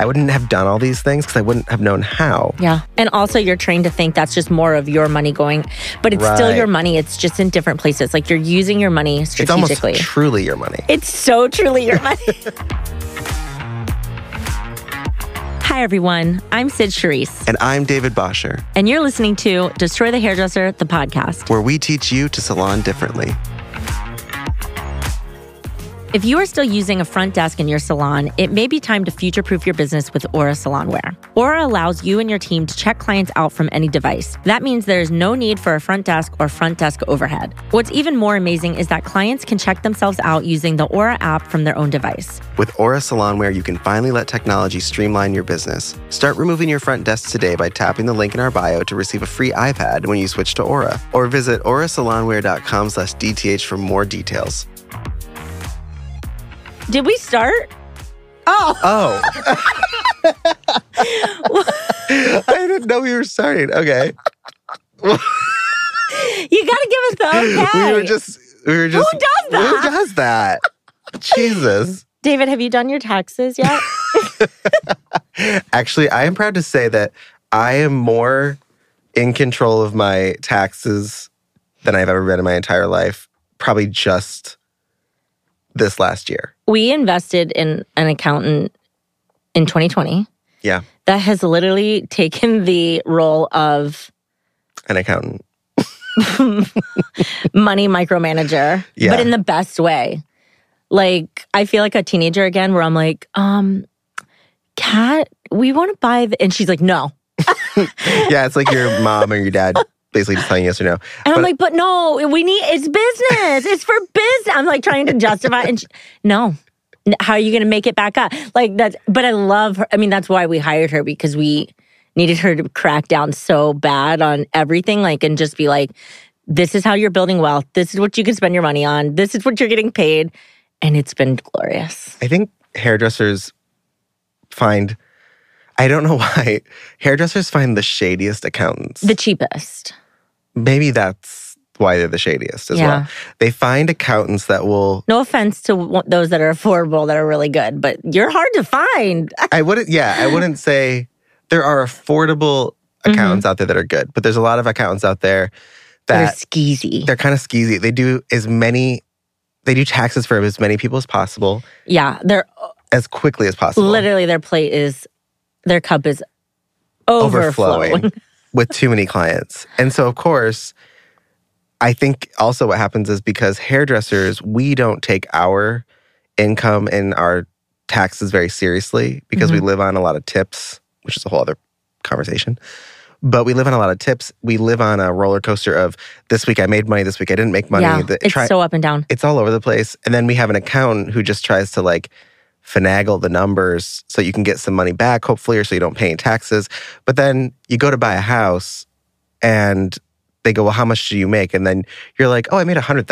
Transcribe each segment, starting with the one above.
I wouldn't have done all these things because I wouldn't have known how. Yeah. And also, you're trained to think that's just more of your money going, but it's still your money. It's just in different places. Like you're using your money It's almost strategically. truly your money. It's so truly your money. Hi, everyone. I'm Cyd Charisse, And I'm David Bosher, and you're listening to Destroy the Hairdresser, the podcast. where we teach you to salon differently. If you are still using a front desk in your salon, it may be time to future proof your business with Aura Salonware. Aura allows you and your team to check clients out from any device. That means there's no need for a front desk or front desk overhead. What's even more amazing is that clients can check themselves out using the Aura app from their own device. With Aura Salonware, you can finally let technology streamline your business. Start removing your front desk today by tapping the link in our bio to receive a free iPad when you switch to Aura. Or visit aurasalonware.com slash DTH for more details. Did we start? Oh, Oh. I didn't know we were starting. Okay. you got to give us the okay. We were just we were just Who does that? Who does that? Jesus. David, have you done your taxes yet? Actually, I am proud to say that I am more in control of my taxes than I've ever been in my entire life. Probably just this last year. We invested in an accountant in 2020 Yeah, that has literally taken the role of an accountant. money micromanager, Yeah. but in the best way. Like, I feel like a teenager again, where I'm like, um, Kat, we want to buy the, and she's like, no. Yeah, it's like your mom or your dad basically just telling you yes or no. And I'm like, but no, we need, it's business. it's for business. I'm like trying to justify, and she, no. How are you going to make it back up? Like that's, but I love her. I mean, that's why we hired her because we needed her to crack down so bad on everything, like, and just be like, this is how you're building wealth. This is what you can spend your money on. This is what you're getting paid. And it's been glorious. I think hairdressers find I don't know why hairdressers find the shadiest accountants. The cheapest. Maybe that's why they're the shadiest as Yeah. well. They find accountants that will No offense to those that are affordable that are really good, but you're hard to find. I wouldn't yeah, I wouldn't say there are affordable mm-hmm. accountants out there that are good, but there's a lot of accountants out there that They're skeezy. they're kind of skeezy. They do as many they do taxes for as many people as possible yeah, they're as quickly as possible. literally their plate is their cup is overflowing. overflowing with too many clients. And so, of course, I think also what happens is because hairdressers, we don't take our income and our taxes very seriously because we mm-hmm. live on a lot of tips, which is a whole other conversation. But we live on a lot of tips. We live on a roller coaster of this week I made money, this week I didn't make money. yeah, The- it's try- so up and down. it's all over the place. And then we have an accountant who just tries to like finagle the numbers so you can get some money back, hopefully, or so you don't pay any taxes. But then you go to buy a house and they go, Well, how much do you make? And then you're like, Oh, I made a hundred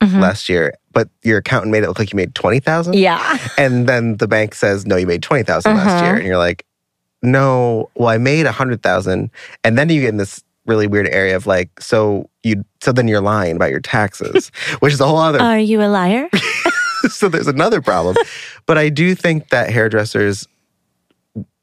last year. But your accountant made it look like you made twenty thousand. Yeah, And then the bank says, No, you made twenty last Uh-huh. year. And you're like, No, well, I made a hundred thousand. And then you get in this really weird area of like, so you so then you're lying about your taxes, which is a whole other are you a liar? so there's another problem. but I do think that hairdressers,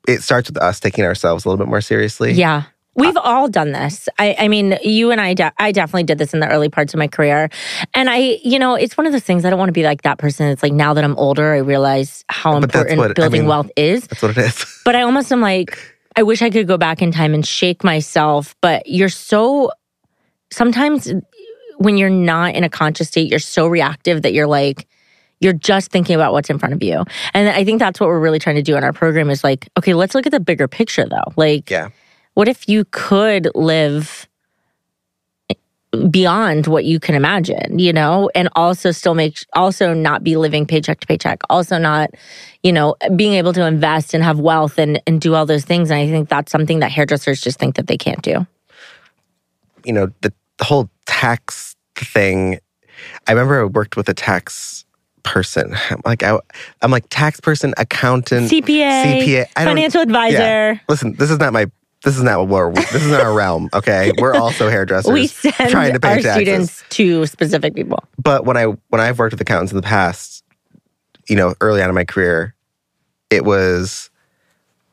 it starts with us taking ourselves a little bit more seriously. yeah, we've all done this. I, I mean, you and I, de- I definitely did this in the early parts of my career, and I, you know, it's one of those things. I don't want to be like that person. It's like now that I'm older, I realize how But important what- I building mean- wealth is. That's what it is. But I almost am like, I wish I could go back in time and shake myself. But you're so, sometimes when you're not in a conscious state, you're so reactive that you're like, you're just thinking about what's in front of you. And I think that's what we're really trying to do in our program is like, okay, let's look at the bigger picture though. Like, Yeah. What if you could live beyond what you can imagine, you know, and also still make, also not be living paycheck to paycheck, also not, you know, being able to invest and have wealth and, and do all those things. And I think that's something that hairdressers just think that they can't do. You know, the, the whole tax thing. I remember I worked with a tax person. I'm like, I, am like tax person, accountant, CPA, CPA, I financial advisor. Yeah. Listen, this is not my. This is not what we're. This is not our realm. Okay, we're also hairdressers. We send trying to pay our taxes. students to specific people. but when I when I've worked with accountants in the past, you know, early on in my career, it was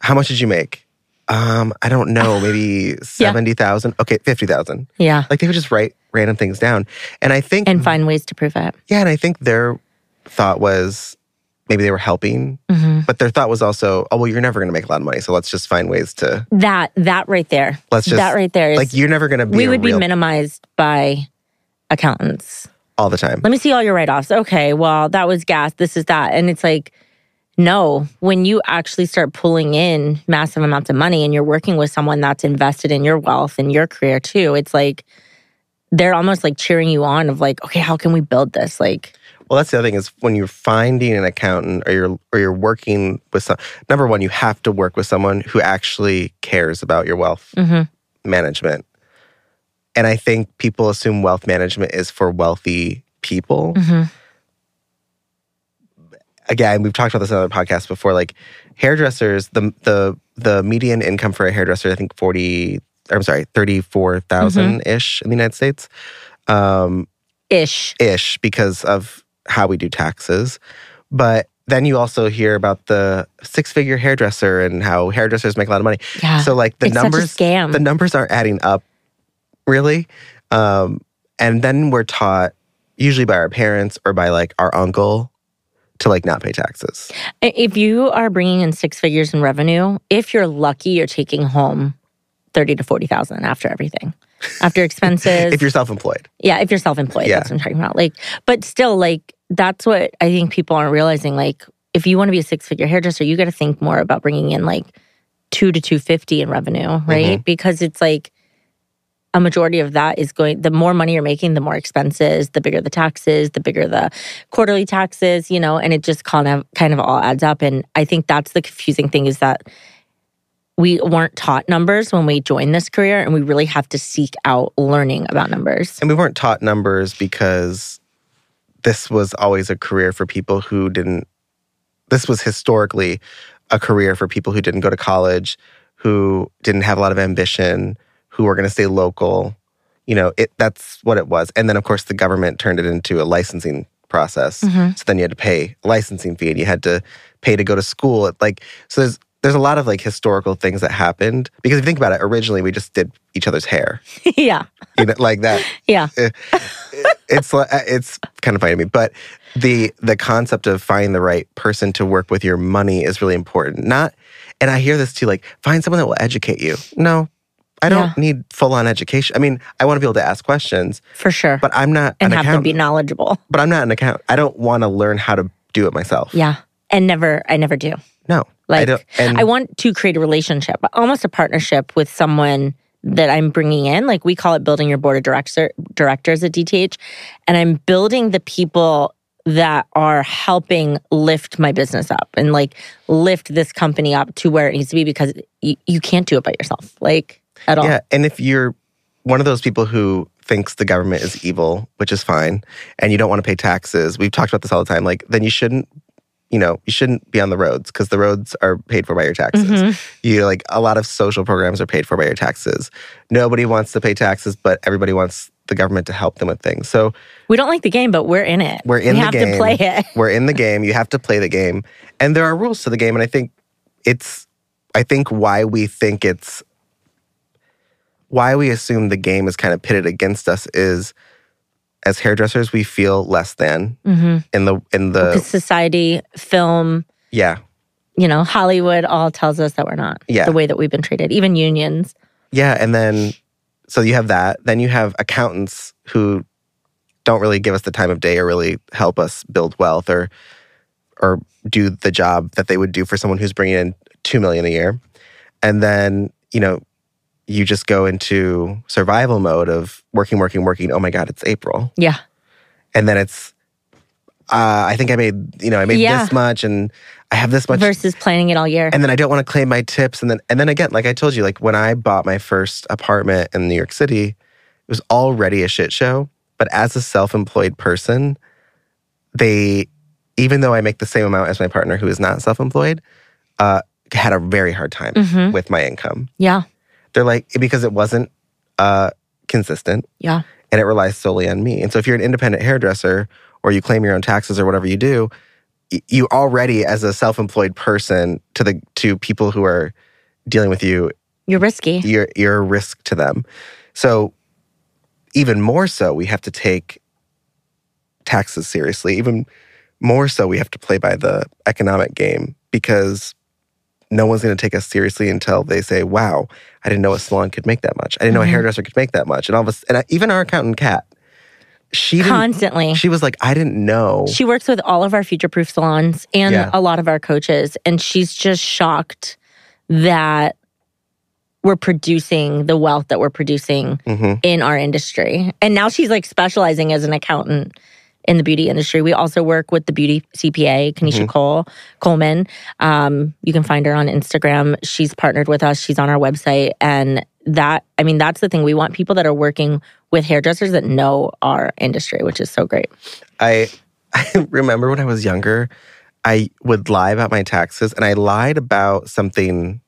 how much did you make? Um, I don't know, maybe seventy thousand. Okay, fifty thousand. Yeah. Like they would just write random things down, and I think And find ways to prove it. yeah, and I think their thought was maybe they were helping, hmm but their thought was also, oh well, you're never going to make a lot of money, so let's just find ways to That that right there. let's just that right there is like you're never going to be we would be minimized by accountants. all the time. Let me see all your write-offs. Okay, well, that was gas. This is that. And it's like, no, when you actually start pulling in massive amounts of money and you're working with someone that's invested in your wealth and your career too, it's like they're almost like cheering you on of like, okay, how can we build this? Like, Well, that's the other thing is when you're finding an accountant or you're or you're working with some. Number one, you have to work with someone who actually cares about your wealth mhm. management. And I think people assume wealth management is for wealthy people. Mhm. Again, we've talked about this on other podcasts before. Like hairdressers, the the the median income for a hairdresser, I think forty. I'm sorry, thirty four thousand ish in the United States. Um, ish. ish because of how we do taxes. But then you also hear about the six figure hairdresser and how hairdressers make a lot of money. Yeah. So like the it's numbers such a scam. the numbers aren't adding up really. Um, and then we're taught usually by our parents or by like our uncle to like not pay taxes. if you are bringing in six figures in revenue, if you're lucky, you're taking home 30 to 40,000 after everything. After expenses. if you're self-employed. Yeah, if you're self-employed, Yeah. that's what I'm talking about. Like, but still, like that's what I think people aren't realizing. Like, if you want to be a six-figure hairdresser, you got to think more about bringing in like two to two fifty in revenue, mm-hmm. right? Because it's like a majority of that is going. The more money you're making, the more expenses, the bigger the taxes, the bigger the quarterly taxes, you know, and it just kind of kind of all adds up. And I think that's the confusing thing is that we weren't taught numbers when we joined this career, and we really have to seek out learning about numbers. And we weren't taught numbers because this was always a career for people who didn't, this was historically a career for people who didn't go to college, who didn't have a lot of ambition, who were going to stay local. You know, it that's what it was. And then, of course, the government turned it into a licensing process. Mhm. So then you had to pay a licensing fee and you had to pay to go to school. Like, so there's, there's a lot of like historical things that happened because if you think about it, originally we just did each other's hair, yeah, you know, like that yeah. Eh, eh, it's li- eh, it's kind of funny to me, but the the concept of finding the right person to work with your money is really important. Not, and I hear this too, like find someone that will educate you. No, I don't Yeah. need full on education. I mean, I want to be able to ask questions, for sure. but I'm not and an have them accountant. be knowledgeable. but I'm not an account. I don't want to learn how to do it myself. Yeah. And never, I never do. No, Like, don't. And I want to create a relationship, almost a partnership with someone that I'm bringing in. Like we call it building your board of director, directors at DTH. And I'm building the people that are helping lift my business up and like lift this company up to where it needs to be because you, you can't do it by yourself, like at all. Yeah, and if you're one of those people who thinks the government is evil, which is fine, and you don't want to pay taxes, we've talked about this all the time. Like, then you shouldn't, you know, you shouldn't be on the roads because the roads are paid for by your taxes. Mhm. You like a lot of social programs are paid for by your taxes. Nobody wants to pay taxes, but everybody wants the government to help them with things. So We don't like the game, but we're in it. We're in we the have game. to play it. we're in the game. You have to play the game, and there are rules to the game. And I think it's, I think why we think it's, why we assume the game is kind of pitted against us is, as hairdressers, we feel less than hmm in the in the society, film, yeah you know, Hollywood all tells us that we're not Yeah. the way that we've been treated, even unions. yeah, and then so you have that. Then you have accountants who don't really give us the time of day or really help us build wealth or or do the job that they would do for someone who's bringing in 2 million a year. And then, you know, you just go into survival mode of working working working. Oh my god, it's April. Yeah. And then it's uh, I think I made, you know, I made Yeah. this much and I have this much Versus planning it all year. and then I don't want to claim my tips. And then and then again, like I told you, like when I bought my first apartment in New York City, it was already a shit show. But as a self-employed person, they, even though I make the same amount as my partner who is not self-employed, uh, had a very hard time Mhm. with my income. yeah. They're like because it wasn't uh, consistent Yeah. and it relies solely on me. And so if you're an independent hairdresser or you claim your own taxes or whatever you do, you already as a self-employed person to the to people who are dealing with you You're risky. you're you're a risk to them. So even more so, we have to take taxes seriously. Even more so, we have to play by the economic game because no one's going to take us seriously until they say, "Wow, I didn't know a salon could make that much. I didn't know a Mhm. hairdresser could make that much." And all of us, and I, even our accountant Kat, she Constantly. she was like, "I didn't know." She works with all of our future proof salons and Yeah. a lot of our coaches. And she's just shocked that we're producing the wealth that we're producing Mhm. in our industry. And now she's like specializing as an accountant in the beauty industry. We also work with the beauty CPA, Kanisha Mhm. Cole Coleman. Um, you can find her on Instagram. She's partnered with us. She's on our website. And that, I mean, that's the thing. We want people that are working with hairdressers that know our industry, which is so great. I I remember when I was younger, I would lie about my taxes, and I lied about something.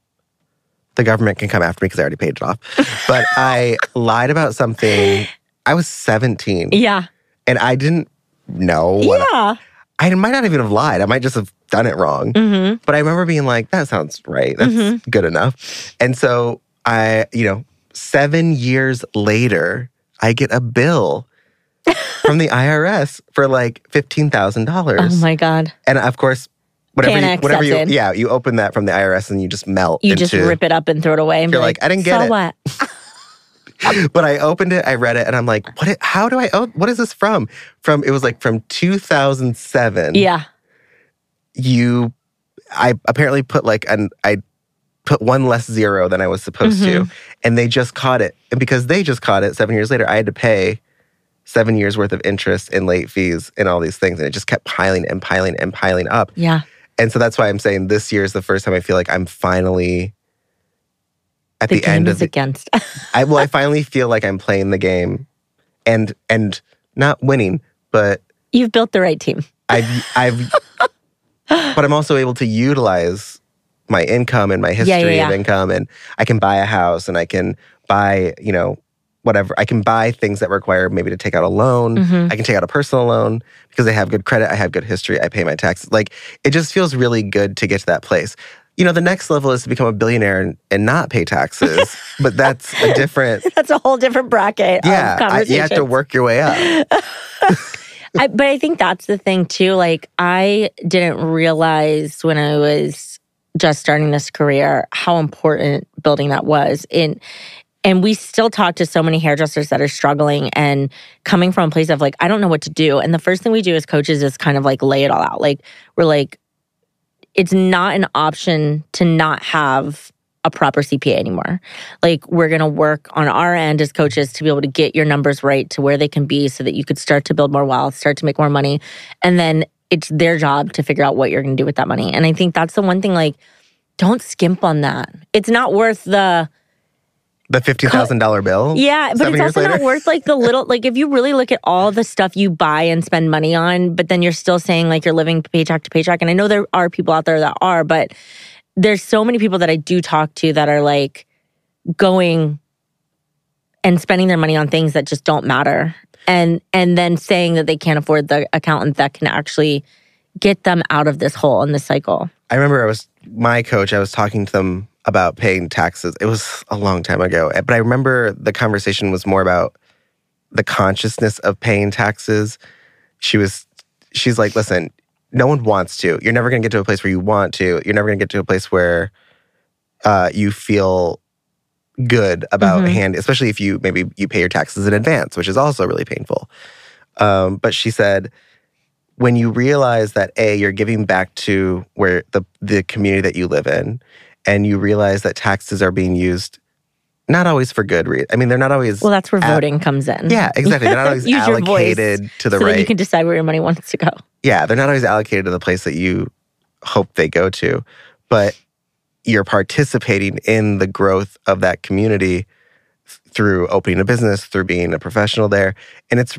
The government can come after me because I already paid it off. But I lied about something. I was 17, Yeah. and I didn't know Yeah. I might not even have lied. I might just have done it wrong. hmm But I remember being like, that sounds right. That's Mhm. good enough. And so I, you know, seven years later, I get a bill from the IRS for like $15,000. Oh my God. And of course, whatever, you, whatever you, yeah, you open that from the IRS and you just melt. You into, just rip it up and throw it away and You're be like, "I didn't get it. so it." what? But I opened it, I read it, and I'm like, what? it- How do I? Oh, what is this from? From it was like from 2007. Yeah. you I apparently put like an I put one less zero than I was supposed to. Mm-hmm. And they just caught it. And because they just caught it seven years later, I had to pay seven years worth of interest and late fees and all these things. And it just kept piling and piling and piling up. Yeah. And so that's why I'm saying this year is the first time I feel like I'm finally at The, the, game end of is the, against. I well, I finally feel like I'm playing the game and and not winning, but You've built the right team. I've I've but I'm also able to utilize my income and my yeah, history yeah. of income and I can buy a house and I can buy, you know, whatever. I can buy things that require maybe to take out a loan. Mhm. I can take out a personal loan because I have good credit, I have good history, I pay my taxes. Like it just feels really good to get to that place. You know, the next level is to become a billionaire and, and not pay taxes, but that's a different That's a whole different bracket yeah, of I- you have to work your way up. I, but I think that's the thing too. Like I didn't realize when I was just starting this career how important building that was. In and we still talk to so many hairdressers that are struggling and coming from a place of like I don't know what to do. And the first thing we do as coaches is kind of like lay it all out. Like we're like, it's not an option to not have a proper CPA anymore. Like we're going to work on our end as coaches to be able to get your numbers right to where they can be so that you could start to build more wealth, start to make more money. And then it's their job to figure out what you're going to do with that money. And I think that's the one thing like don't skimp on that. It's not worth the The fifty thousand dollar bill. yeah, but it's also not worth like the little like if you really look at all the stuff you buy and spend money on, but then you're still saying like you're living paycheck to paycheck. And I know there are people out there that are, but there's so many people that I do talk to that are like going and spending their money on things that just don't matter. And and then saying that they can't afford the accountant that can actually get them out of this hole in this cycle. I remember I was my coach. I was talking to them about paying taxes. It was a long time ago, but I remember the conversation was more about the consciousness of paying taxes. She was, she's like, listen, no one wants to. You're never going to get to a place where you want to. You're never going to get to a place where uh, you feel good about Mhm. hand, especially if you maybe you pay your taxes in advance, which is also really painful. Um, but she said, when you realize that a you're giving back to where the the community that you live in, and you realize that taxes are being used not always for good reason. I mean, they're not always. Well, that's where At- voting comes in. yeah, exactly. They're not always Use your voice allocated to the so right. you can decide where your money wants to go. yeah, they're not always allocated to the place that you hope they go to, but you're participating in the growth of that community through opening a business, through being a professional there. And it's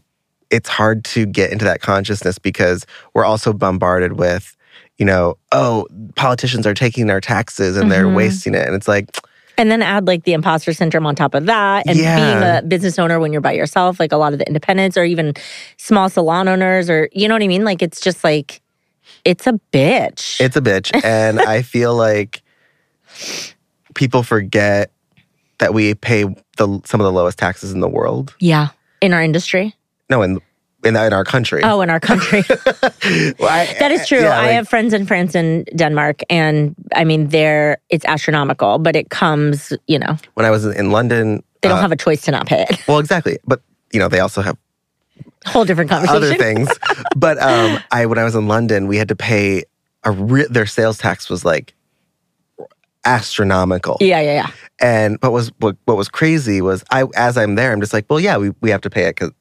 it's hard to get into that consciousness because we're also bombarded with, you know, oh, politicians are taking our taxes and they're Mhm. wasting it. And it's like, And then add like the imposter syndrome on top of that. And Yeah. being a business owner when you're by yourself, like a lot of the independents or even small salon owners, or you know what I mean? Like it's just like it's a bitch. It's a bitch. And I feel like people forget that we pay the some of the lowest taxes in the world. yeah. In our industry. No, in in, in our country. Oh, in our country. Well, I- that is true. yeah, I like- have friends in France and Denmark, and I mean, they're it's astronomical, but it comes, you know, when I was in London. they don't uh, have a choice to not pay it. well, exactly. But you know, they also have Whole different conversation. other things. but um, I when I was in London, we had to pay a re- their sales tax was like astronomical. Yeah, yeah, yeah. And but was what, what was crazy was I as I'm there, I'm just like, well, yeah, we, we have to pay it because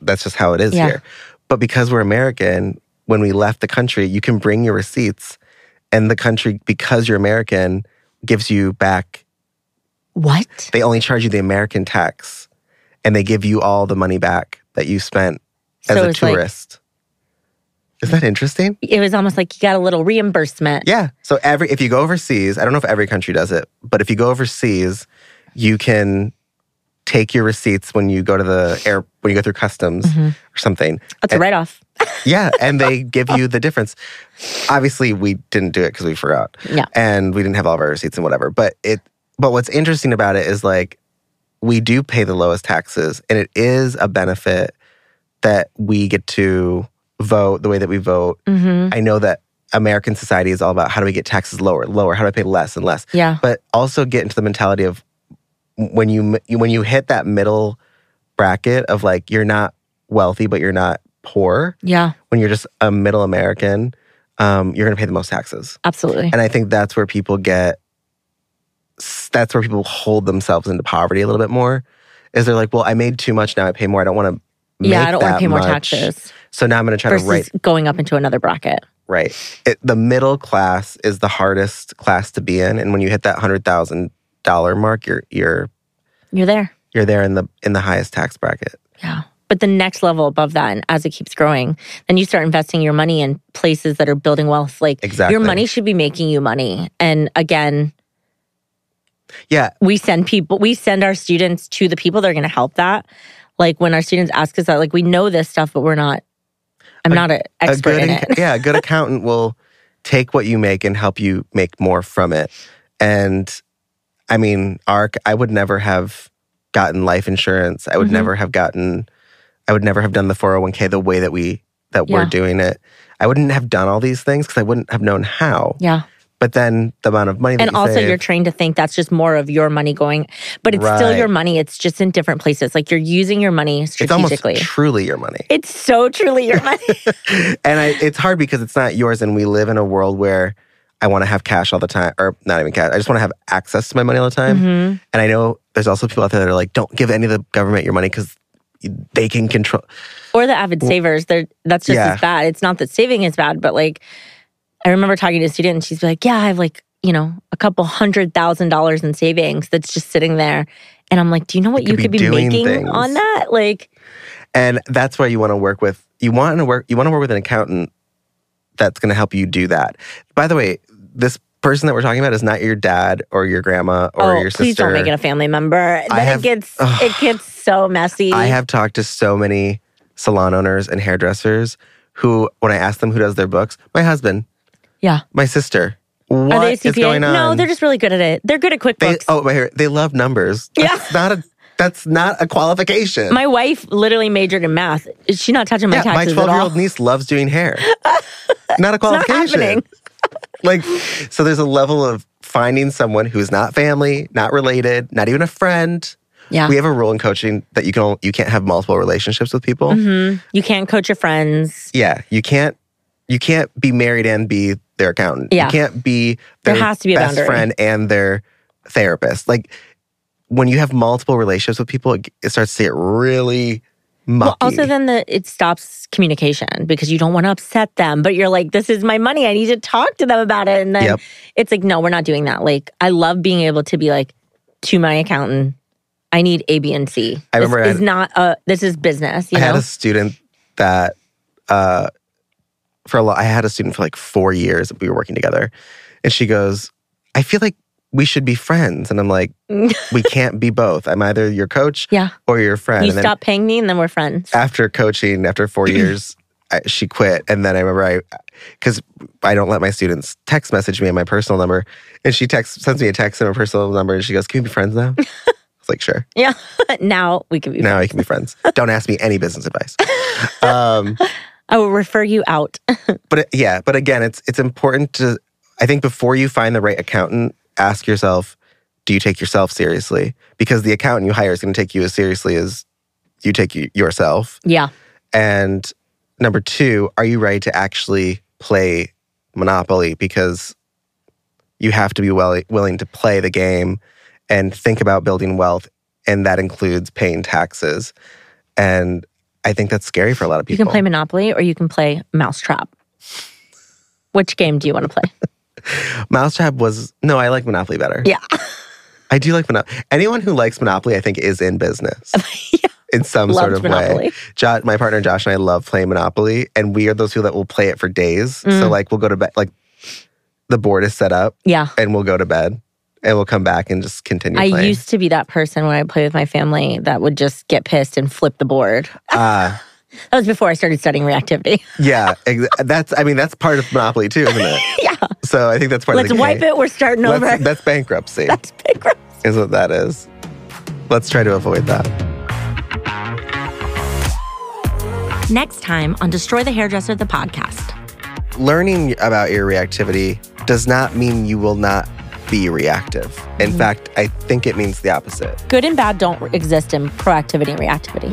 that's just how it is Yeah. here. But because we're American, when we left the country, you can bring your receipts, and the country because you're American gives you back. What? They only charge you the American tax, and they give you all the money back that you spent as So a it's like- tourist. Is that interesting? It was almost like you got a little reimbursement. Yeah. So every if you go overseas, I don't know if every country does it, but if you go overseas, you can take your receipts when you go to the air when you go through customs Mhm. or something. That's a write off. Yeah, and they give you the difference. Obviously, we didn't do it because we forgot. Yeah. And we didn't have all of our receipts and whatever. But it but what's interesting about it is like we do pay the lowest taxes and it is a benefit that we get to vote the way that we vote. hmm I know that American society is all about how do we get taxes lower, lower, how do I pay less and less. Yeah. But also get into the mentality of when you when you hit that middle bracket of like you're not wealthy but you're not poor, Yeah. when you're just a middle American, um, you're going to pay the most taxes. Absolutely. And I think that's where people get, that's where people hold themselves into poverty a little bit more. Is they're like, well, I made too much, now I pay more. I don't want to. yeah, I don't want to pay more much. taxes So now I'm going to try to write going up into another bracket. right. It, the middle class is the hardest class to be in, and when you hit that hundred thousand dollar mark, you're you're You're there. you're there in the in the highest tax bracket. Yeah. But the next level above that, and as it keeps growing, then you start investing your money in places that are building wealth. Like Exactly. your money should be making you money. And again, Yeah, we send people, we send our students to the people that are going to help that. Like when our students ask us that, like we know this stuff, but we're not. I'm A- not an a expert in ac- it. yeah, a good accountant will take what you make and help you make more from it. And I mean, ARC, I would never have gotten life insurance. I would Mhm. never have gotten I would never have done the 401k the way that we that we're doing it. I wouldn't have done all these things because I wouldn't have known how. Yeah. But then the amount of money that And you also, save, you're trained to think that's just more of your money going, but it's still your money. It's just in different places. Like you're using your money it's strategically. truly your money. It's so truly your money. and I, it's hard because it's not yours, and we live in a world where I want to have cash all the time, or not even cash. I just want to have access to my money all the time. Mhm. And I know there's also people out there that are like, don't give any of the government your money because they can control. Or the avid savers. They're that's just Yeah. as bad. It's not that saving is bad, but like I remember talking to a student and she's like, Yeah, I have like, you know, a couple hundred thousand dollars in savings that's just sitting there. And I'm like, Do you know what You you could could be be, making things. on that? Like, And that's why you want to work with you want to work you want to work with an accountant that's going to help you do that. By the way, this person that we're talking about is not your dad or your grandma or oh, your sister. please don't make it a family member. Then have- it gets ugh. it gets so messy. I have talked to so many salon owners and hairdressers who, when I ask them who does their books, my husband, Yeah. my sister. Are What they is CPA? going on? No, they're just really good at it. They're good at They, QuickBooks. oh, my they love numbers. Yeah. That's not a that's not a qualification. my wife literally majored in math. Is she not touching my yeah, my taxes at twelve-year-old niece loves doing hair. not a not qualification. happening. like, so there's a level of finding someone who's not family, not related, not even a friend. Yeah. We have a rule in coaching that you can you can't have multiple relationships with people. hmm You can't coach your friends. Yeah, you can't you can't be married and be their accountant. Yeah. You can't be There has to be a best boundary. friend and their therapist. Like when you have multiple relationships with people, it, it starts to get really mucky. Well, also then the it stops communication because you don't want to upset them, but you're like, this is my money. I need to talk to them about it. And then Yep. it's like, no, we're not doing that. Like, I love being able to be like, to my accountant, I need A, B, and C. I remember I is had- not a this is business. You I had a student that uh for a lot I had a student for like 4 years we were working together. And she goes, "I feel like we should be friends." And I'm like, "We can't be both. I'm either your coach yeah. or your friend." You and stop paying me, and then we're friends. after coaching after 4 years, I, she quit. And then I remember I, because I don't let my students text message me on my personal number. And she texts, sends me a text on my personal number and she goes, Can we be friends now? I was like, Sure. Yeah. now we can be. Now we can be friends. Don't ask me any business advice. Um, I will refer you out. but it- yeah, but again, it's it's important to I think before you find the right accountant, ask yourself, do you take yourself seriously? Because the accountant you hire is going to take you as seriously as you take you, yourself. yeah. And number two, are you ready to actually play Monopoly? Because you have to be well, willing to play the game and think about building wealth. And that includes paying taxes. And I think that's scary for a lot of people. You can play Monopoly or you can play Mousetrap. Which game do you want to play? Mousetrap was, no, I like Monopoly better. Yeah. I do like Monopoly. Anyone who likes Monopoly, I think, is in business yeah. in some sort Loves of way. Monopoly. Jo- my partner Josh and I love playing Monopoly, and we are those people that will play it for days. So, Mm. like, we'll go to bed, like, the board is set up, Yeah. and we'll go to bed, and we'll come back and just continue I playing. used to be that person when I play with my family that would just get pissed and flip the board. Ah, That was before I started studying reactivity. yeah, ex- that's. I mean, that's part of Monopoly too, isn't it? yeah. So I think that's part Let's of the wipe it. We're starting over. That's bankruptcy, That's bankrupt. is what that is. Let's try to avoid that. Next time on Destroy the Hairdresser, the podcast. learning about your reactivity does not mean you will not be reactive. In Mhm. fact, I think it means the opposite. Good and bad don't exist in proactivity and reactivity.